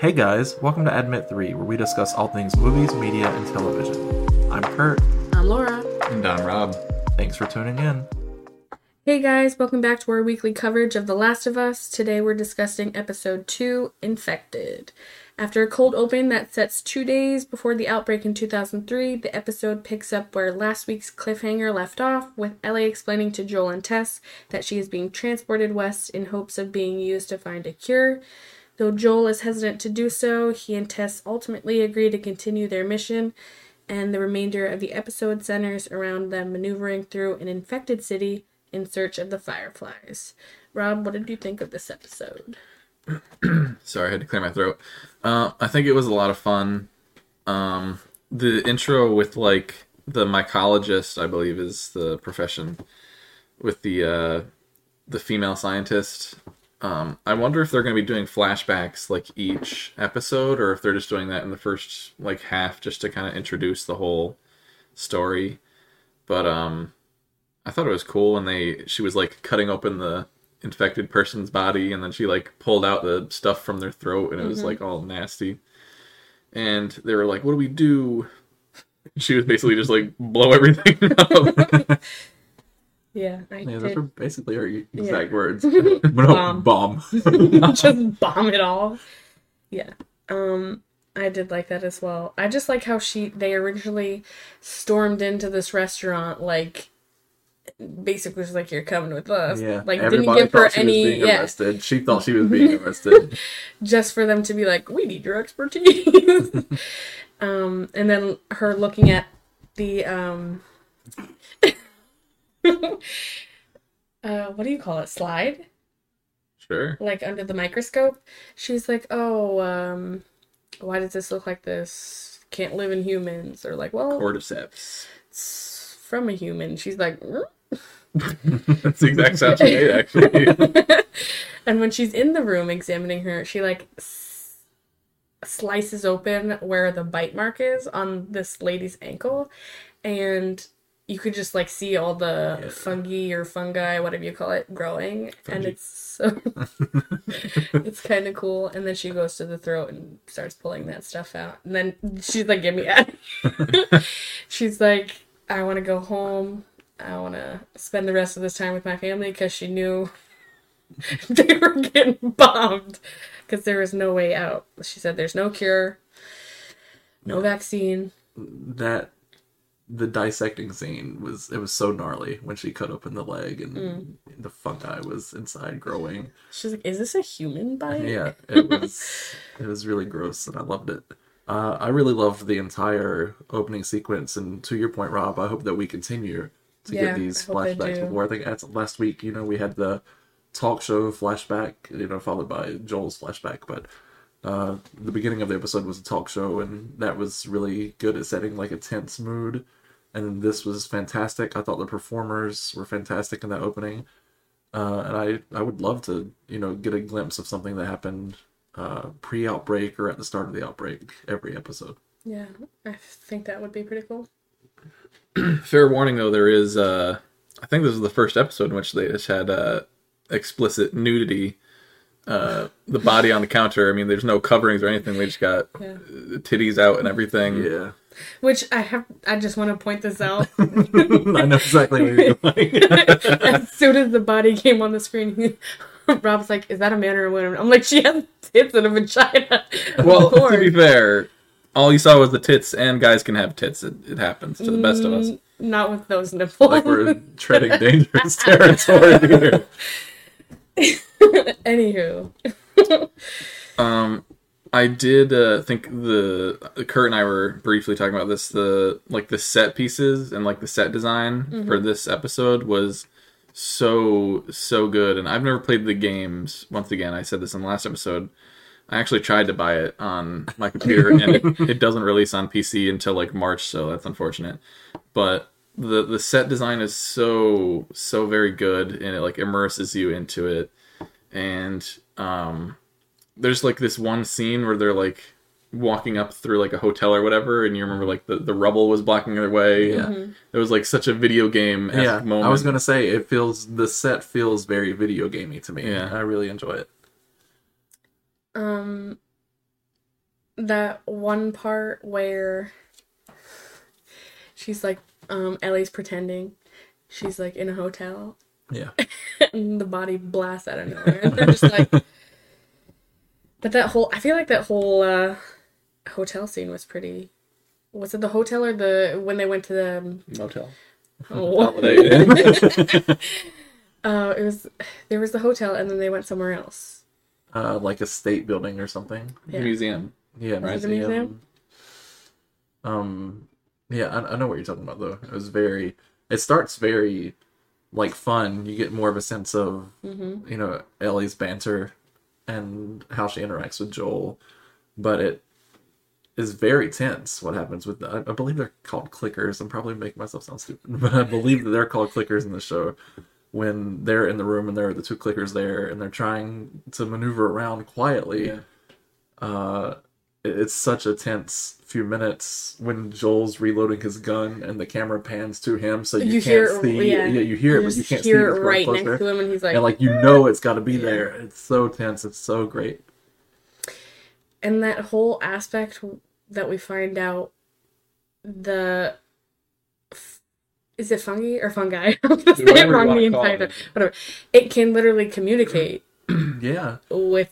Hey guys, welcome to Admit 3, where we discuss all things movies, media, and television. I'm Kurt. I'm Laura. And I'm Rob. Thanks for tuning in. Hey guys, welcome back to our weekly coverage of The Last of Us. Today we're discussing episode 2 Infected. After a cold open that sets two days before the outbreak in 2003, the episode picks up where last week's cliffhanger left off, with Ellie explaining to Joel and Tess that she is being transported west in hopes of being used to find a cure. Though Joel is hesitant to do so, he and Tess ultimately agree to continue their mission, and the remainder of the episode centers around them maneuvering through an infected city in search of the Fireflies. Rob, what did you think of this episode? Sorry, I had to clear my throat. Uh, I think it was a lot of fun. Um, the intro with like the mycologist, I believe, is the profession with the uh, the female scientist. Um, I wonder if they're going to be doing flashbacks like each episode, or if they're just doing that in the first like half, just to kind of introduce the whole story. But um, I thought it was cool when they she was like cutting open the infected person's body, and then she like pulled out the stuff from their throat, and it was like all nasty. And they were like, "What do we do?" She was basically just like blow everything up. Yeah, I Yeah, those did. were basically her exact Yeah. words. Bomb. Bomb. just bomb it all. Yeah. Um I did like that as well. I just like how she they originally stormed into this restaurant like basically was like you're coming with us. Yeah, Like everybody didn't give her she any yeah, arrested. She thought she was being arrested. just for them to be like we need your expertise. um and then her looking at the um uh what do you call it? Slide? sure. like under the microscope she's like oh um why does this look like this can't live in humans or like well Cordyceps. it's from a human she's like "Mm." That's the exact sound she made, actually. and when she's in the room examining her she like s- slices open where the bite mark is on this lady's ankle and you could just like see all the Yeah. fungi or fungi whatever you call it growing and it's so it's kind of cool. And then she goes to the throat and starts pulling that stuff out. And then she's like give me at she's like i want to go home. I want to spend the rest of this time with my family because she knew they were getting bombed because there was no way out. She said there's no cure. No vaccine. That the dissecting scene was it was so gnarly when she cut open the leg and Mm. the fungi was inside growing. she's like is this a human bite Yeah, it was it was really gross and I loved it. Uh, I really loved the entire opening sequence and to your point, Rob, I hope that we continue to Yeah, get these flashbacks before. I think that's last week, you know, we had the talk show flashback, you know, followed by Joel's flashback, but uh, the beginning of the episode was a talk show, and that was really good at setting like a tense mood. And this was fantastic. I thought the performers were fantastic in that opening, uh, and I I would love to you know get a glimpse of something that happened uh, pre-outbreak or at the start of the outbreak every episode. yeah i think that would be pretty cool Fair warning, though, there is. Uh, I think this is the first episode in which they just had uh, explicit nudity. Uh, the body on the counter. I mean, there's no coverings or anything. They just got Yeah. titties out and everything. Yeah, which i have i just want to point this out I know exactly what you're doing. as soon as the body came on the screen, Rob's like, "Is that a man or a woman?" I'm like, "She has tits and a vagina." Well, Of to be fair, all you saw was the tits, and guys can have tits. It, it happens to the best of us. Mm, Not with those nipples. like we're treading dangerous territory here. Anywho, Um, I did uh, think the Kurt and I were briefly talking about this. The like the set pieces and like the set design for this episode was so so good. And I've never played the games. Once again, I said this in the last episode. I actually tried to buy it on my computer, and it, it doesn't release on PC until like March, so that's unfortunate. But the the set design is so so very good, and it like immerses you into it. And um, there's like this one scene where they're like walking up through like a hotel or whatever, and you remember like the, the rubble was blocking their way. Yeah. and It was like such a video game Yeah, moment. I was gonna say it feels the set feels very video gamey to me. Yeah. I really enjoy it. um, that one part where she's like, um, Ellie's pretending she's like in a hotel Yeah. and the body blasts out of nowhere. And they're just like, but that whole, I feel like that whole uh, hotel scene was pretty. Was it the hotel or the when they went to the? um, Motel. Oh, Holiday Inn. uh, it was there was the hotel and then they went somewhere else. Uh, like a state building or something. Yeah. Museum. Yeah, Right. The museum? Um, yeah, I, I know what you're talking about though. It was very. It starts very, like fun. You get more of a sense of Mm-hmm. you know Ellie's banter and how she interacts with Joel, but it is very tense. What happens with I, I believe they're called clickers. I'm probably making myself sound stupid, but I believe that they're called clickers in the show. When they're in the room and there are the two clickers there, and they're trying to maneuver around quietly, Yeah. uh, it's such a tense few minutes when Joel's reloading his gun and the camera pans to him, so you, You can't hear see. yeah. you hear it, but you can't hear see it right closer. next to him, and he's like, and like you know it's got to be there. It's so tense. It's so great. and that whole aspect that we find out the is it fungi or fungi? I'm gonna say it wrong wanna the entire it. time. Whatever. It can literally communicate Yeah, with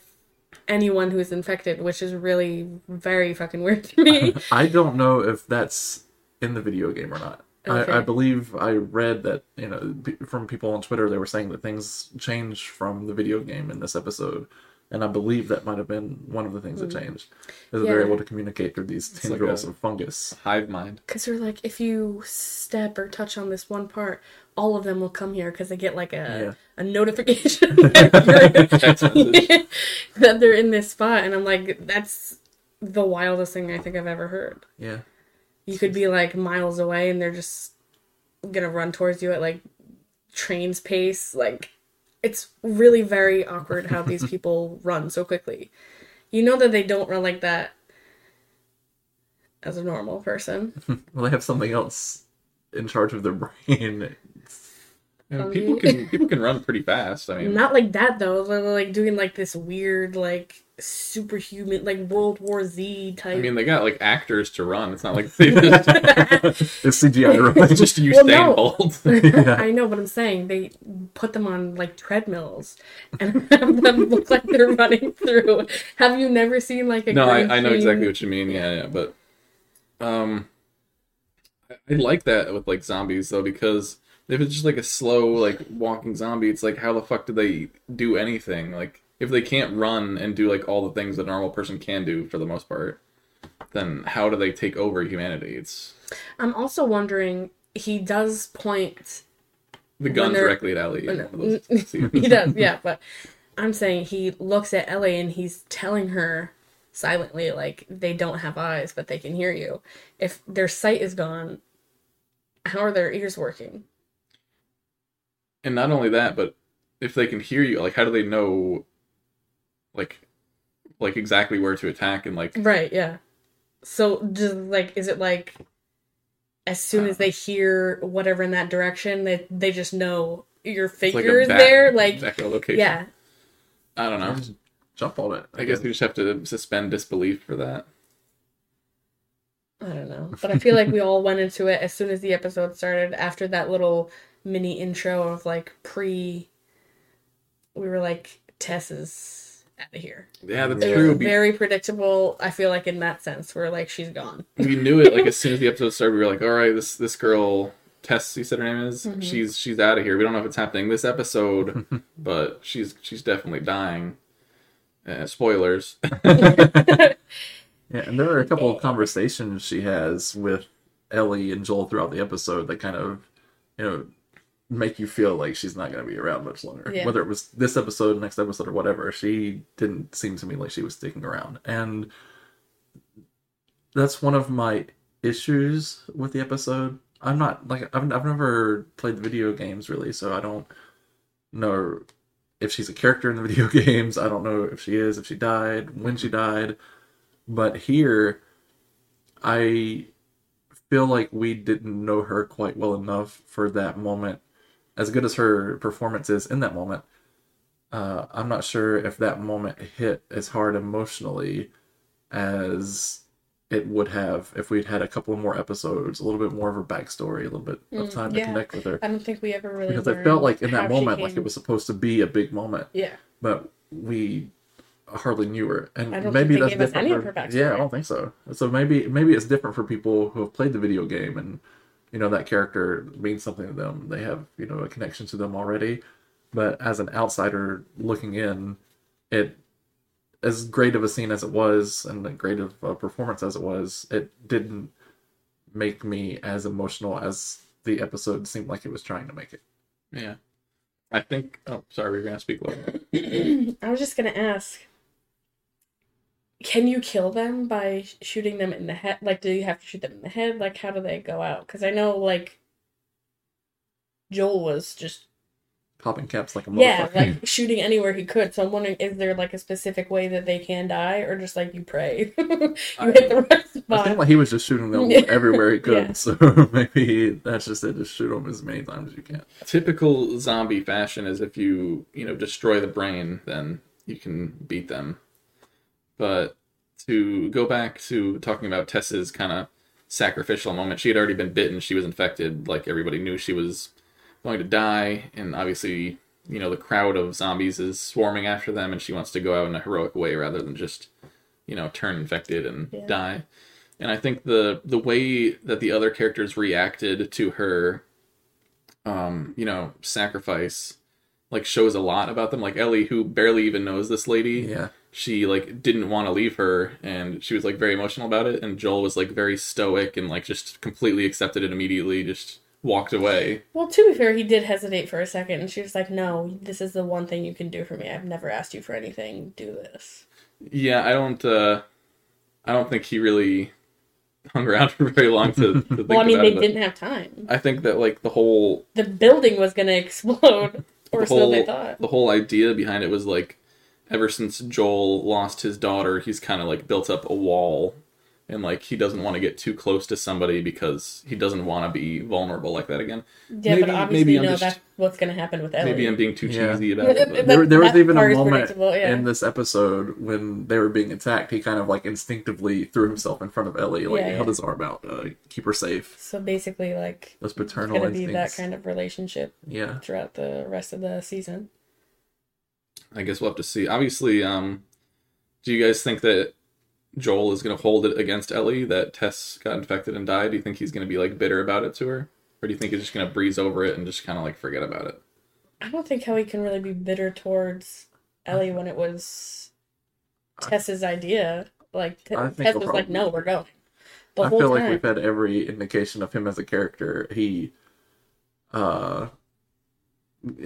anyone who's infected, which is really very fucking weird to me. I don't know if that's in the video game or not. Okay. I, I believe I read that you know from people on Twitter they were saying that things change from the video game in this episode, and I believe that might have been one of the things that changed. Is that they're Hmm. Able to communicate through these tendrils a- of fungus. Hive mind. Because they're like, if you step or touch on this one part, all of them will come here because they get like a a notification Text that they're in this spot, and I'm like, that's the wildest thing I think I've ever heard. Yeah, You could be like miles away, and they're just gonna run towards you at like train's pace. Like, it's really very awkward how these people run so quickly. You know that they don't run like that as a normal person. well, they have something else in charge of their brain. I mean, Fungi. people can people can run pretty fast. I mean, Not like that though. They're like doing like this weird, like superhuman, like World War Z type. I mean, they got like actors to run. It's not like they just, It's CGI. Right? just use Well, Stan no. Bolt. yeah. I know, but I'm saying they put them on like treadmills and have them look like they're running through. Have you never seen like a no, I, I know exactly what you mean. Yeah, yeah, but um, I, I like that with like zombies though because if it's just like a slow like walking zombie, it's like how the fuck do they do anything? Like if they can't run and do like all the things that a normal person can do for the most part, then how do they take over humanity? It's I'm also wondering. He does point. the gun directly at Ellie. in when- one of those scenes. he does, yeah. But I'm saying he looks at Ellie and he's telling her silently, like they don't have eyes, but they can hear you. If their sight is gone, how are their ears working? And not only that, but if they can hear you, like how do they know like like exactly where to attack and like Right, yeah. So just like is it like as soon as they uh. hear whatever in that direction, they they just know your it's like figure a is back- there? Like echolocation. yeah. I don't know. Just jump on it. I guess we just have to suspend disbelief for that. I don't know. But I feel like we all went into it as soon as the episode started after that little mini intro of like pre we were like Tess is out of here. Yeah, that's It true. was very predictable, I feel like in that sense. We're like she's gone. we knew it like as soon as the episode started. We were like, all right, this this girl Tess, you said her name is. Mm-hmm. She's she's out of here. We don't know if it's happening this episode, but she's she's definitely dying. Uh, spoilers. Yeah, and there are a couple of conversations she has with Ellie and Joel throughout the episode that kind of, you know, make you feel like she's not going to be around much longer. Yeah. Whether it was this episode, next episode, or whatever, she didn't seem to me like she was sticking around. And that's one of my issues with the episode. I'm not like I've I've never played the video games really, so I don't know if she's a character in the video games. I don't know if she is, if she died, when she died. But here, I feel like we didn't know her quite well enough for that moment. As good as her performance is in that moment, uh, I'm not sure if that moment hit as hard emotionally as it would have if we'd had a couple more episodes, a little bit more of her backstory, a little bit of Mm, time yeah. to connect with her. I don't think we ever really Because I felt like in that moment, like it was supposed to be a big moment, Yeah. but we hardly knew her, and maybe that's different. for- yeah, I don't think so. So maybe maybe it's different for people who have played the video game and you know that character means something to them. They have you know a connection to them already. But as an outsider looking in, it as great of a scene as it was and as great of a performance as it was, it didn't make me as emotional as the episode seemed like it was trying to make it. Yeah. I think. Oh, sorry, we are gonna speak low. I was just gonna ask. Can you kill them by shooting them in the head? Like, do you have to shoot them in the head? Like, how do they go out? Because I know, like, Joel was just Popping caps like a yeah, motherfucker. like shooting anywhere he could. So I'm wondering, is there like a specific way that they can die, or just like you pray, you hit the right I think like he was just shooting them everywhere he could, Yeah. so maybe that's just it. Just shoot them as many times as you can. Typical zombie fashion is if you you know destroy the brain, then you can beat them. But to go back to talking about Tess's kind of sacrificial moment, she had already been bitten. She was infected. Like everybody knew she was going to die, and obviously, you know, the crowd of zombies is swarming after them, and she wants to go out in a heroic way rather than just, you know, turn infected and Yeah. die. And I think the the way that the other characters reacted to her, um, you know, sacrifice, like shows a lot about them. Like Ellie, who barely even knows this lady, Yeah, she like didn't want to leave her and she was like very emotional about it and joel was like very stoic and like just completely accepted it immediately just walked away Well, to be fair, he did hesitate for a second, and she was like, "No, this is the one thing you can do for me. I've never asked you for anything. Do this." yeah i don't uh i don't think he really hung around for very long to, to Well, I mean, they didn't have time. i think that like the whole The building was gonna explode, or the so they thought. the whole idea behind it was like ever since joel lost his daughter he's kind of like built up a wall and like he doesn't want to get too close to somebody because he doesn't want to be vulnerable like that again Yeah, maybe- but obviously, maybe you know just- that's what's gonna happen with Ellie. maybe i'm being too Yeah. cheesy about it but- there, there was even a moment yeah. in this episode when they were being attacked. He kind of like instinctively threw himself in front of Ellie, like Yeah, yeah. held his arm out, uh, keep her safe. So basically, like, Those it's paternal gonna be that kind of relationship Yeah, throughout the rest of the season. I guess we'll have to see. Obviously, um, do you guys think that Joel is going to hold it against Ellie that Tess got infected and died? Do you think he's going to be like bitter about it to her, or do you think he's just going to breeze over it and just kind of like forget about it? I don't think how he can really be bitter towards Ellie when it was Tess's idea. Like T- I think Tess he'll was like, "No, we're going." The I whole feel time. like we've had every indication of him as a character. He, uh,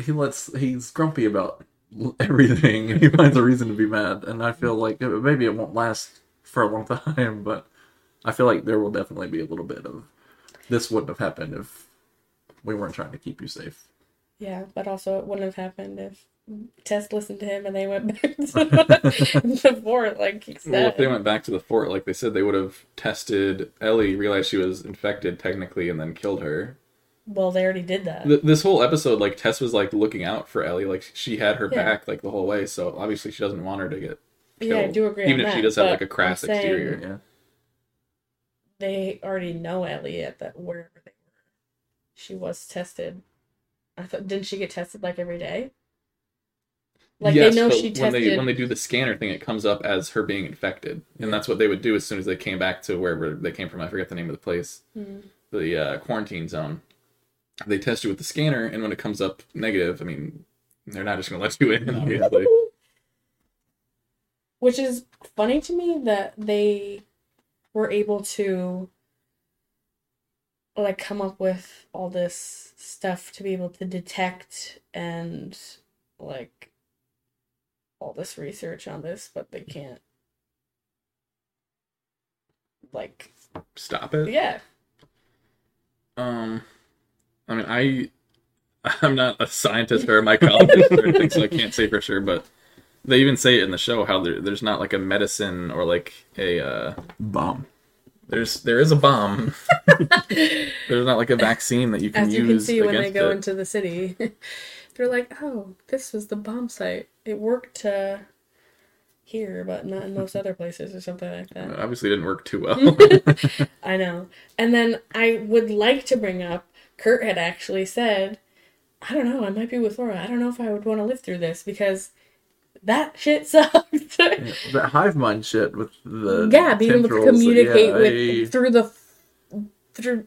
he lets he's grumpy about everything. he finds a reason to be mad, and I feel like maybe it won't last for a long time, but I feel like there will definitely be a little bit of this wouldn't have happened if we weren't trying to keep you safe. Yeah, but also it wouldn't have happened if Tess listened to him and they went back to the fort, like he said. Well, if they went back to the fort, like they said, they would have tested Ellie, realized she was infected technically, and then killed her. Well, they already did that. Th- this whole episode, like Tess was like looking out for Ellie, like she had her Yeah. back like the whole way. So obviously she doesn't want her to get killed. yeah, I do agree. Even on if she does have like a crass I'm exterior. Yeah, They already know Ellie at that wherever they were. She was tested. I thought didn't she get tested like every day? Like yes, they know but she when tested. they when they do the scanner thing, it comes up as her being infected, and that's what they would do as soon as they came back to wherever they came from. I forget the name of the place, Hmm. the uh, quarantine zone. They test you with the scanner, and when it comes up negative, I mean, they're not just going to let you in. Obviously, Which is funny to me that they were able to like come up with all this stuff to be able to detect and like all this research on this, but they can't like stop it. yeah. Um, I mean, I I'm not a scientist or a mycologist or anything, so I can't say for sure. But they even say it in the show how there, there's not like a medicine or like a uh, bomb. there's there is a bomb. there's not like a vaccine that you can As use you can see when they go it. into the city, they're like, "Oh, this was the bomb site. It worked to here, but not in most other places or something like that. It obviously didn't work too well. I know. And then I would like to bring up Kurt had actually said, I don't know, I might be with Laura. I don't know if I would want to live through this because that shit sucked. Yeah, that hive mind shit with the yeah, being able to communicate yeah, with I- through the through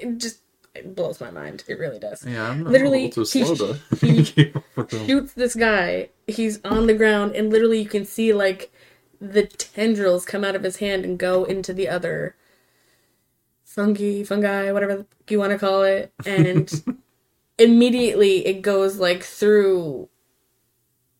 it just it blows my mind. It really does. yeah, I'm literally, he he keep up with them. Shoots this guy. He's on the ground, and literally you can see like the tendrils come out of his hand and go into the other fungi, fungi, whatever you want to call it, and immediately it goes like through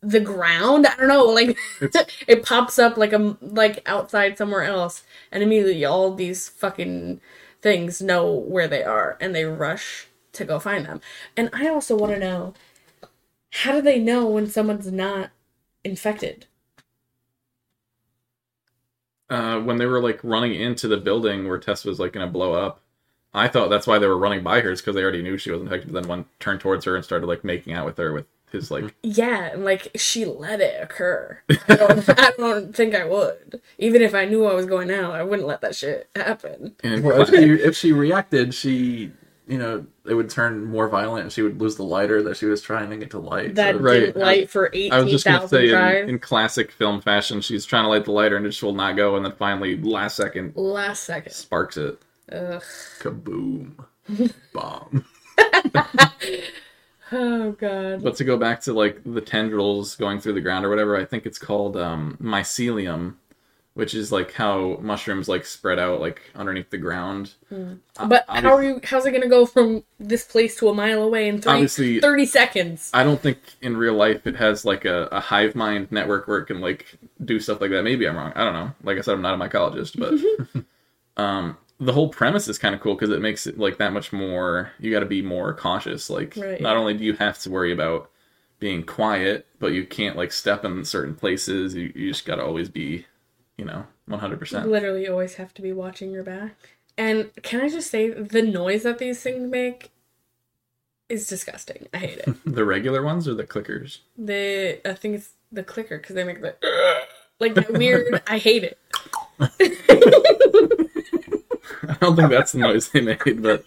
the ground. I don't know, like it pops up like a like outside somewhere else, and immediately all these fucking things know where they are, and they rush to go find them. And I also want to know how do they know when someone's not infected? Uh, when they were like running into the building where Tess was like gonna blow up, I thought that's why they were running by her, because they already knew she was infected. But then one turned towards her and started like making out with her with his like. Yeah, and like she let it occur. I don't, I don't think I would. Even if I knew I was going out, I wouldn't let that shit happen. And Well, if she, if she reacted, she, you know, it would turn more violent and she would lose the lighter that she was trying to get to light. That so- Right. didn't light for I was eighteen just gonna say, in, in classic film fashion, she's trying to light the lighter and it just will not go, and then finally, last second, Last second. sparks it. Ugh. kaboom, bomb. Oh god. But to go back to like the tendrils going through the ground or whatever, I think it's called um, mycelium, which is like how mushrooms like spread out like underneath the ground. But obvi- how are you? How's it gonna go from this place to a mile away in three, 30 seconds? I don't think in real life it has like a, a hive mind network where it can like do stuff like that. Maybe I'm wrong. I don't know. Like I said, I'm not a mycologist, but um, the whole premise is kind of cool because it makes it like that much more. You got to be more cautious. Like Right. not only do you have to worry about being quiet, but you can't like step in certain places. You, you just got to always be, you know, 100. percent Literally, you always have to be watching your back. And can I just say, the noise that these things make is disgusting. I hate it. The regular ones or the clickers? the I think it's the clicker because they make the like that weird. I hate it. I don't think that's the noise they made, but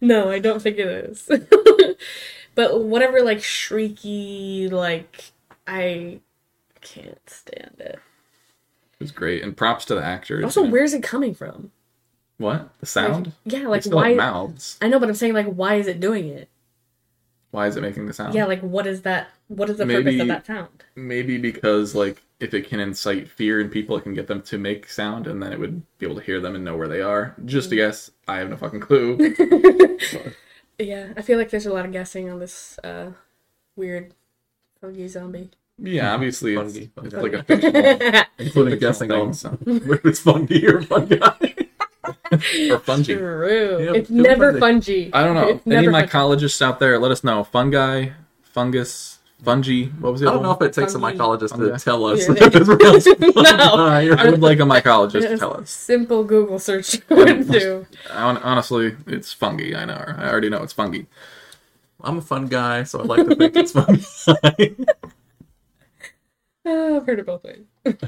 No, I don't think it is. but whatever, like shrieky, like I can't stand it. Was great. And props to the actors. Also, where's it coming from? what the sound? Yeah, like still have why? mouths. I know, but I'm saying like, why is it doing it? Why is it making the sound? Yeah, like what is that? What is the Maybe- purpose of that sound? Maybe because like if it can incite fear in people, it can get them to make sound, and then it would be able to hear them and know where they are. Just Mm. a guess. I have no fucking clue. Yeah, I feel like there's a lot of guessing on this uh weird fungi zombie. Yeah, hmm. obviously it's, Fungi, it's like a fictional, Including guessing thing, on so. if it's fungi or fungi. or fungi. True. Yeah, it's never fungi. fungi. I don't know. It's Any never fungi. mycologists out there, let us know. Fungi, fungus, fungi. What was it? I don't know if it takes a mycologist Fungi. to tell us Yeah. if it's real No. I would like a mycologist to tell us. Simple Google search would do. Honestly, it's fungi. I know. I already know it's fungi. I'm a fun guy, so I like to think it's fungi. Uh, I've heard it both ways.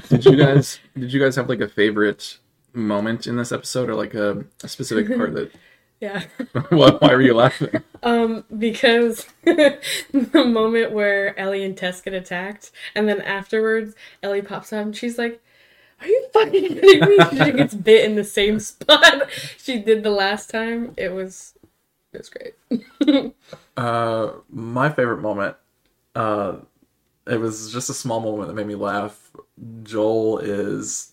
Did you guys? did you guys have like a favorite moment in this episode, or like a, a specific part that? Yeah. What? Why were you laughing? Um, because the moment where Ellie and Tess get attacked, and then afterwards, Ellie pops up and she's like, Are you fucking kidding me? she gets bit in the same spot she did the last time. It was it was great. Uh, my favorite moment, uh, it was just a small moment that made me laugh. Joel is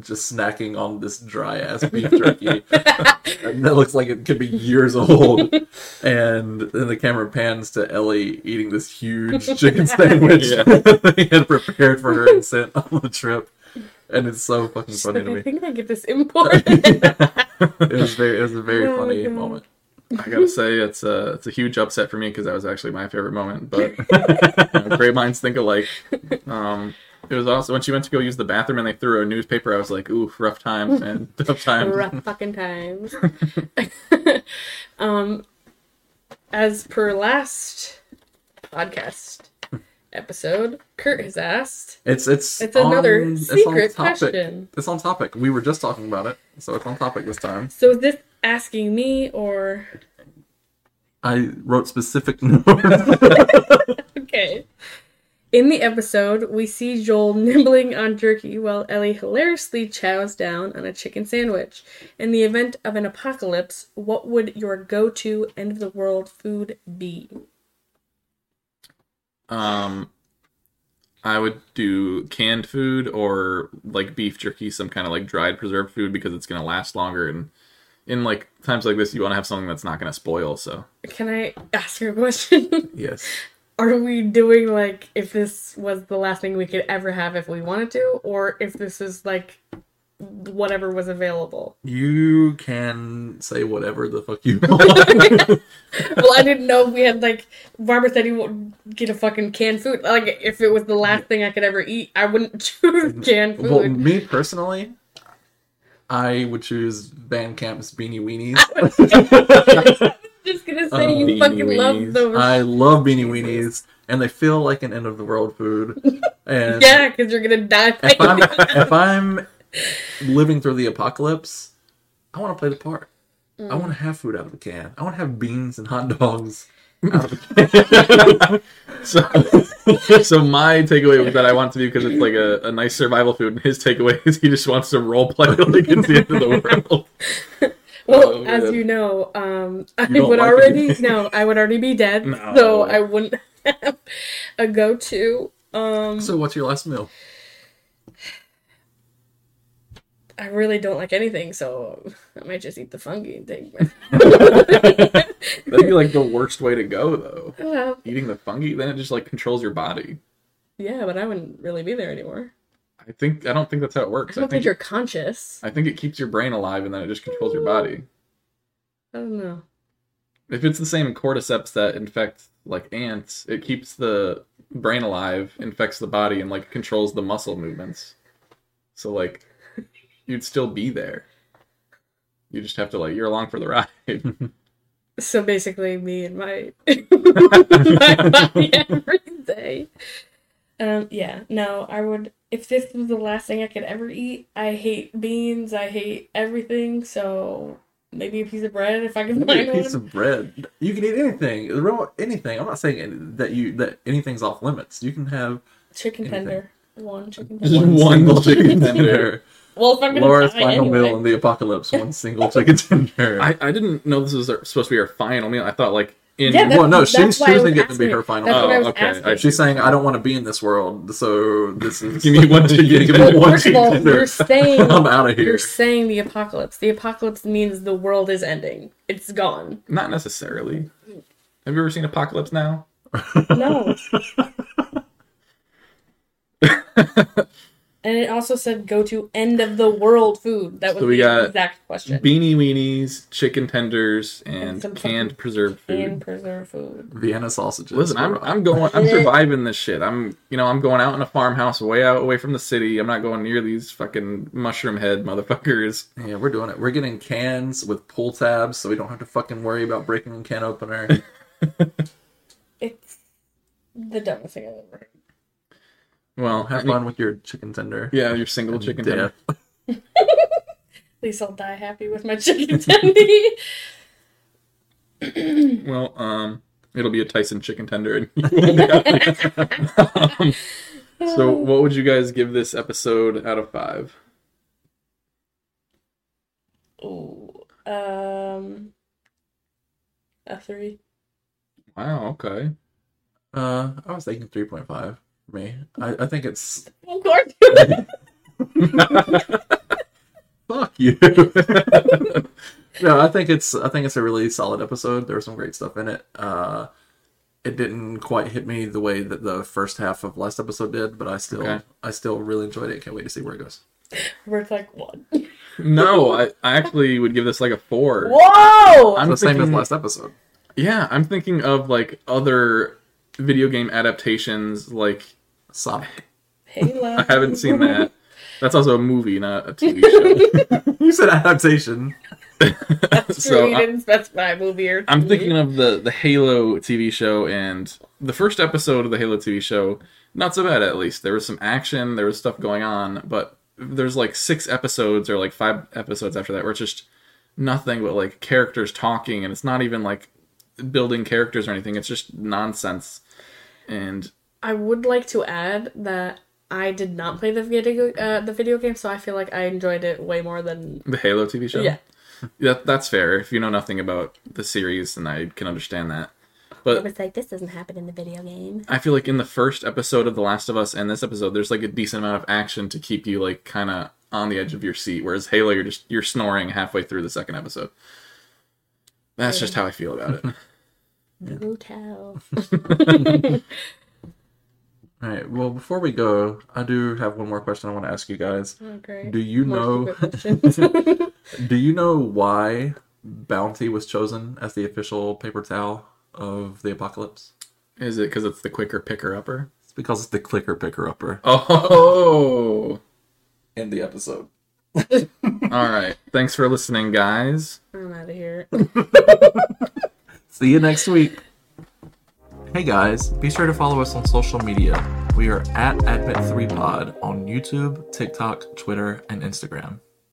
just snacking on this dry ass beef jerky. that looks like it could be years old. And then the camera pans to Ellie eating this huge chicken sandwich Yeah. that they had prepared for her and sent on the trip. And it's so fucking She's funny like, to me. I think I get this imported. It was very, it was a very Oh, funny God. moment. I gotta say, it's a it's a huge upset for me because that was actually my favorite moment. But you know, great minds think alike. Um, it was also when she went to go use the bathroom and they threw her a newspaper. I was like, "Ooh, rough time and tough time." Rough fucking times. um, as per last podcast episode, Kurt has asked. It's it's It's another on, secret it's topic. question. It's on topic. We were just talking about it, so it's on topic this time. So this asking me or I wrote specific notes. okay? In the episode, we see Joel nibbling on jerky while Ellie hilariously chows down on a chicken sandwich. In the event of an apocalypse, what would your go-to end of the world food be? Um, I would do canned food or like beef jerky, some kind of like dried preserved food because it's gonna last longer. And in like times like this, you want to have something that's not gonna spoil. So Can I ask you a question? yes. Are we doing like if this was the last thing we could ever have if we wanted to, or if this is like whatever was available? You can say whatever the fuck you want. well, I didn't know if we had like Barbara said he would get a fucking canned food. Like if it was the last thing I could ever eat, I wouldn't choose canned food. well, me personally, I would choose Van Camp's Beanie Weenies. Just gonna say you Beanie fucking love those. I love Beanie Weenies, and they feel like an end of the world food. And yeah, because you're gonna die. if I'm if I'm living through the apocalypse, I want to play the part. I Mm. want to have food out of a can. I want to have beans and hot dogs out of a can. so so my takeaway was that I want to be because it's like a, a nice survival food, and his takeaway is he just wants to role play like it's the end of the world. Well, Oh, as man. you know, um, I don't would like already it. no, I would already be dead, No. so I wouldn't have a go-to. Um, so, what's your last meal? I really don't like anything, so I might just eat the fungi and take. That'd be like the worst way to go though. well, Eating the fungi, then it just like controls your body. yeah, but I wouldn't really be there anymore. I think I don't think that's how it works. I I don't think think you're conscious. I think it keeps your brain alive, and then it just controls your body. I don't know. If it's the same cordyceps that infect like ants, it keeps the brain alive, infects the body, and like controls the muscle movements. So like, you'd still be there. You just have to like you're along for the ride. So basically, me and my my body every day. Um, yeah, no, I would. If this was the last thing I could ever eat, I hate beans. I hate everything. So maybe a piece of bread if I can Maybe find a piece one. of bread. You can eat anything. The real- Anything. I'm not saying that you that anything's off limits. You can have Chicken anything. tender, one chicken tender. one single chicken tender. Well, if I'm gonna Laura's die final anyway. meal in the apocalypse. One single chicken tender. I, I didn't know this was supposed to be her final meal. I thought like in Yeah, that- well, no, that's she's why I was choosing it to be asking. her final. That's what I Oh, was okay. asking. I- She's saying, "I don't want to be in this world, so this is Give me one chicken Give me tender. one First of chicken all, tender. you're saying I'm out of here." you're saying the apocalypse. The apocalypse means the world is ending. It's gone. not necessarily. Have you ever seen Apocalypse Now? No. And it also said go to end of the world food. That was So we the got exact question. Beanie weenies, chicken tenders, And and canned preserved food. and preserved food. Vienna sausages. Listen, I'm I'm going I'm surviving this shit. I'm you know, I'm going out in a farmhouse way out away from the city. I'm not going near these fucking mushroom head motherfuckers. yeah, we're doing it. We're getting cans with pull tabs, so we don't have to fucking worry about breaking a can opener. It's the dumbest thing I've ever heard. Well, have fun with your chicken tender. yeah, your single chicken tender. At least I'll die happy with my chicken tender. Well, um it'll be a Tyson chicken tender and you won't be happy. um, So, what would you guys give this episode out of 5? Ooh, um, a three. Wow, okay. Uh, I was thinking three point five for me. I, I think it's Of course. fuck you. no, I think it's I think it's a really solid episode. There was some great stuff in it. Uh, it didn't quite hit me the way that the first half of last episode did, but I still Okay. I still really enjoyed it. Can't wait to see where it goes. Worth like one. no, I, I actually would give this like a 4. Whoa! I'm the same as last episode. Yeah, I'm thinking of like other video game adaptations. Like Sonic. Halo. I haven't seen that. That's also a movie, not a TV show. you said adaptation. That's true. So, you I- didn't specify movie or. I'm thinking of the the Halo TV show and the first episode of the Halo TV show. Not so bad, at least. There was some action, there was stuff going on, but there's like six episodes or like five episodes after that where it's just nothing but like characters talking, and it's not even like building characters or anything. It's just nonsense. And I would like to add that I did not play the video uh, the video game, so I feel like I enjoyed it way more than the Halo TV show. yeah. That, that's fair. If you know nothing about the series, then I can understand that. It But was like this doesn't happen in the video game. I feel like in the first episode of The Last of Us and this episode, there's like a decent amount of action to keep you like kind of on the edge of your seat. Whereas Halo, you're just you're snoring halfway through the second episode. That's just how I feel about it. Brutal. All right. Well, before we go, I do have one more question I want to ask you guys. Oh, okay. Do you More know? Do you know why Bounty was chosen as the official paper towel of the apocalypse? Is it because it's the quicker picker upper? It's because it's the clicker picker upper Oh, in the episode. all right. Thanks for listening, guys. I'm out of here. See you next week. Hey guys, be sure to follow us on social media. We are at Admit3Pod on YouTube, TikTok, Twitter, and Instagram.